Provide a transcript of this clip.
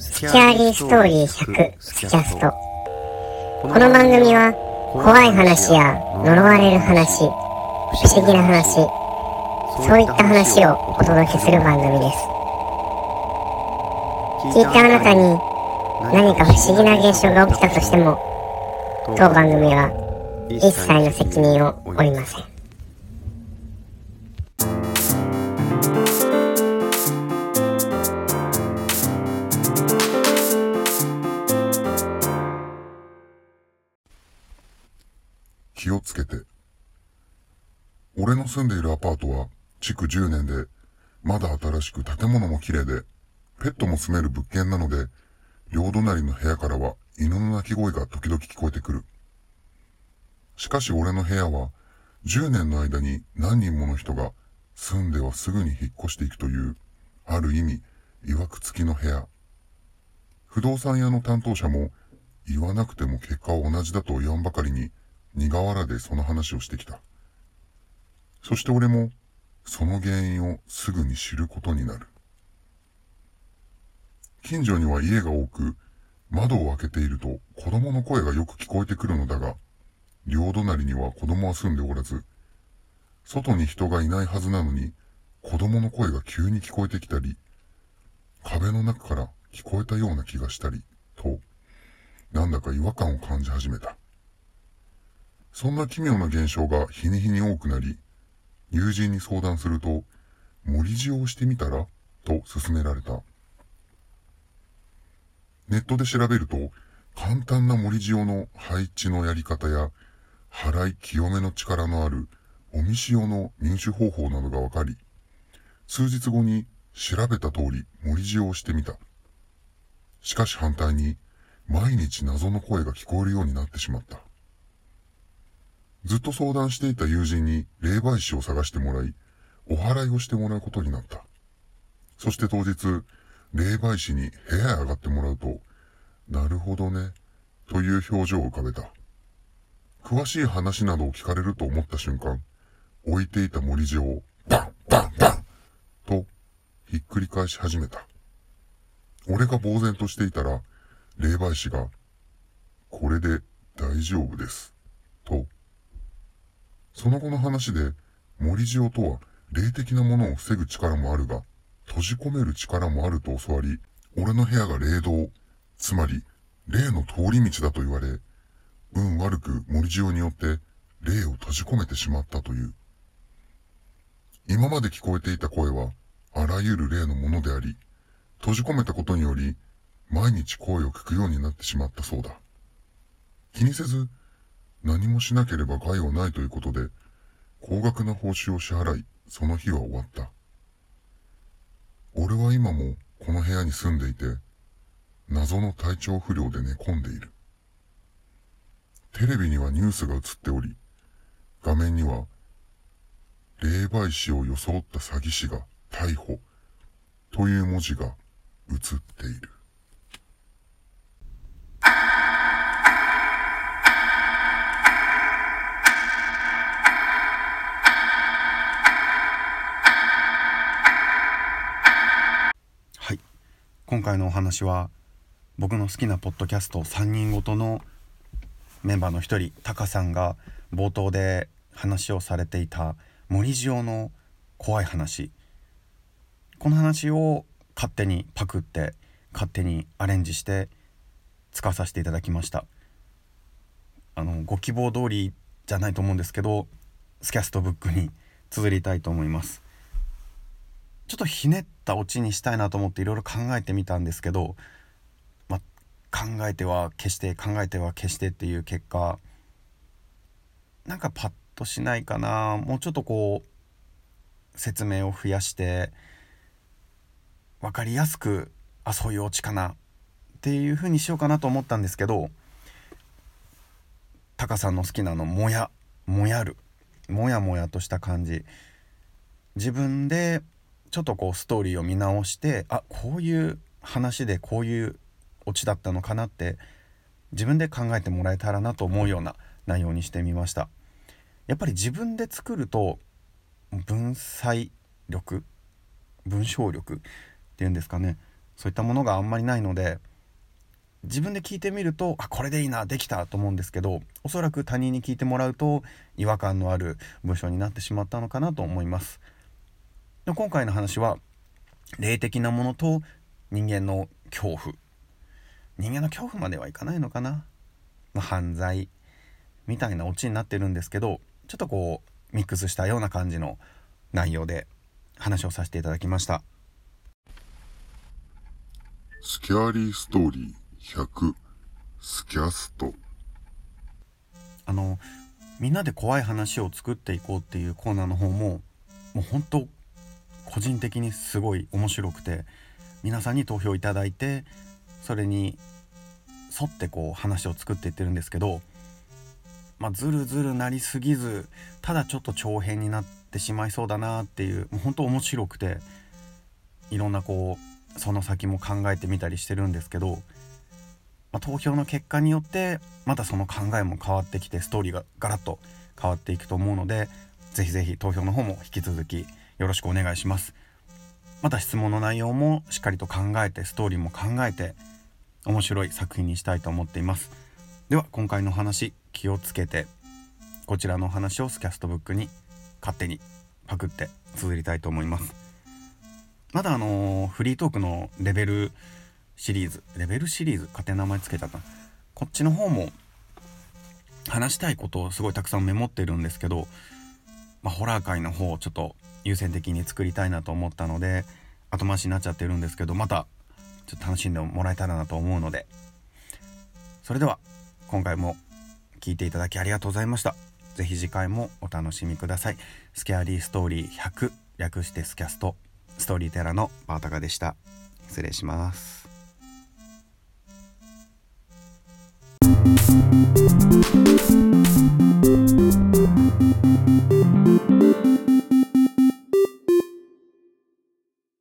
スキャーリーストーリー100スキャスト。この番組は怖い話や呪われる話不思議な話そういった話をお届けする番組です。聞いたあなたに何か不思議な現象が起きたとしても当番組は一切の責任を負いません。俺の住んでいるアパートは、築10年で、まだ新しく建物も綺麗で、ペットも住める物件なので、両隣の部屋からは犬の鳴き声が時々聞こえてくる。しかし俺の部屋は、10年の間に何人もの人が住んではすぐに引っ越していくという、ある意味、曰く付きの部屋。不動産屋の担当者も、言わなくても結果は同じだと言わんばかりに、苦笑でその話をしてきた。そして俺も、その原因をすぐに知ることになる。近所には家が多く、窓を開けていると子供の声がよく聞こえてくるのだが、両隣には子供は住んでおらず、外に人がいないはずなのに、子供の声が急に聞こえてきたり、壁の中から聞こえたような気がしたり、と、なんだか違和感を感じ始めた。そんな奇妙な現象が日に日に多くなり、友人に相談すると、森塩をしてみたらと勧められた。ネットで調べると、簡単な森塩の配置のやり方や、払い清めの力のあるおみ塩の入手方法などがわかり、数日後に調べた通り森塩をしてみた。しかし反対に、毎日謎の声が聞こえるようになってしまった。ずっと相談していた友人に霊媒師を探してもらい、お祓いをしてもらうことになった。そして当日、霊媒師に部屋へ上がってもらうと、なるほどね、という表情を浮かべた。詳しい話などを聞かれると思った瞬間、置いていた森地を、バンバンバンと、ひっくり返し始めた。俺が呆然としていたら、霊媒師が、これで大丈夫です。と、その後の話で、森塩とは霊的なものを防ぐ力もあるが、閉じ込める力もあると教わり、俺の部屋が霊道、つまり霊の通り道だと言われ、運悪く森塩によって霊を閉じ込めてしまったという。今まで聞こえていた声は、あらゆる霊のものであり、閉じ込めたことにより、毎日声を聞くようになってしまったそうだ。気にせず、何もしなければ害はないということで、高額な報酬を支払い、その日は終わった。俺は今もこの部屋に住んでいて、謎の体調不良で寝込んでいる。テレビにはニュースが映っており、画面には、霊媒師を装った詐欺師が逮捕という文字が映っている。今回のお話は僕の好きなポッドキャスト3人ごとのメンバーの一人タカさんが冒頭で話をされていた森塩の怖い話。この話を勝手にパクって勝手にアレンジして使わさせていただきました。あのご希望通りじゃないと思うんですけどスキャストブックに綴りたいと思います。ちょっとひねったオチにしたいなと思っていろいろ考えてみたんですけど、まあ、考えては消して考えては消してっていう結果なんかパッとしないかな。もうちょっとこう説明を増やして分かりやすくあそういうオチかな。っていう風にしようかなと思ったんですけどタカさんの好きなのもやもやる。もやもやとした感じ。自分でちょっとこうストーリーを見直してあこういう話でこういうオチだったのかなって自分で考えてもらえたらなと思うような内容にしてみました。やっぱり自分で作ると文才力文章力っていうんですかねそういったものがあんまりないので自分で聞いてみるとあこれでいいなできたと思うんですけどおそらく他人に聞いてもらうと違和感のある文章になってしまったのかなと思います。今回の話は霊的なものと人間の恐怖。人間の恐怖まではいかないのかな、まあ、犯罪みたいなオチになってるんですけどちょっとこうミックスしたような感じの内容で話をさせていただきました。スキャーリーストーリー100スキャスト。あのみんなで怖い話を作っていこうっていうコーナーの方ももう本当個人的にすごい面白くて皆さんに投票いただいてそれに沿ってこう話を作っていってるんですけど、まあ、ずるずるなりすぎずただちょっと長編になってしまいそうだなっていうもう本当面白くていろんなこうその先も考えてみたりしてるんですけど、まあ、投票の結果によってまたその考えも変わってきてストーリーがガラッと変わっていくと思うので是非是非投票の方も引き続きよろしくお願いします。また質問の内容もしっかりと考えてストーリーも考えて面白い作品にしたいと思っています。では今回の話気をつけてこちらの話をスキャストブックに勝手にパクって綴りたいと思います。まだあのー、フリートークのレベルシリーズレベルシリーズ勝手に名前つけたかなこっちの方も話したいことをすごいたくさんメモってるんですけど、まあ、ホラー界の方をちょっと優先的に作りたいなと思ったので後回しになっちゃってるんですけどまたちょっと楽しんでもらえたらなと思うので。それでは今回も聴いていただきありがとうございました。是非次回もお楽しみください。スキャリーストーリー100略してスキャスト。ストーリーテラのバータカでした。失礼します。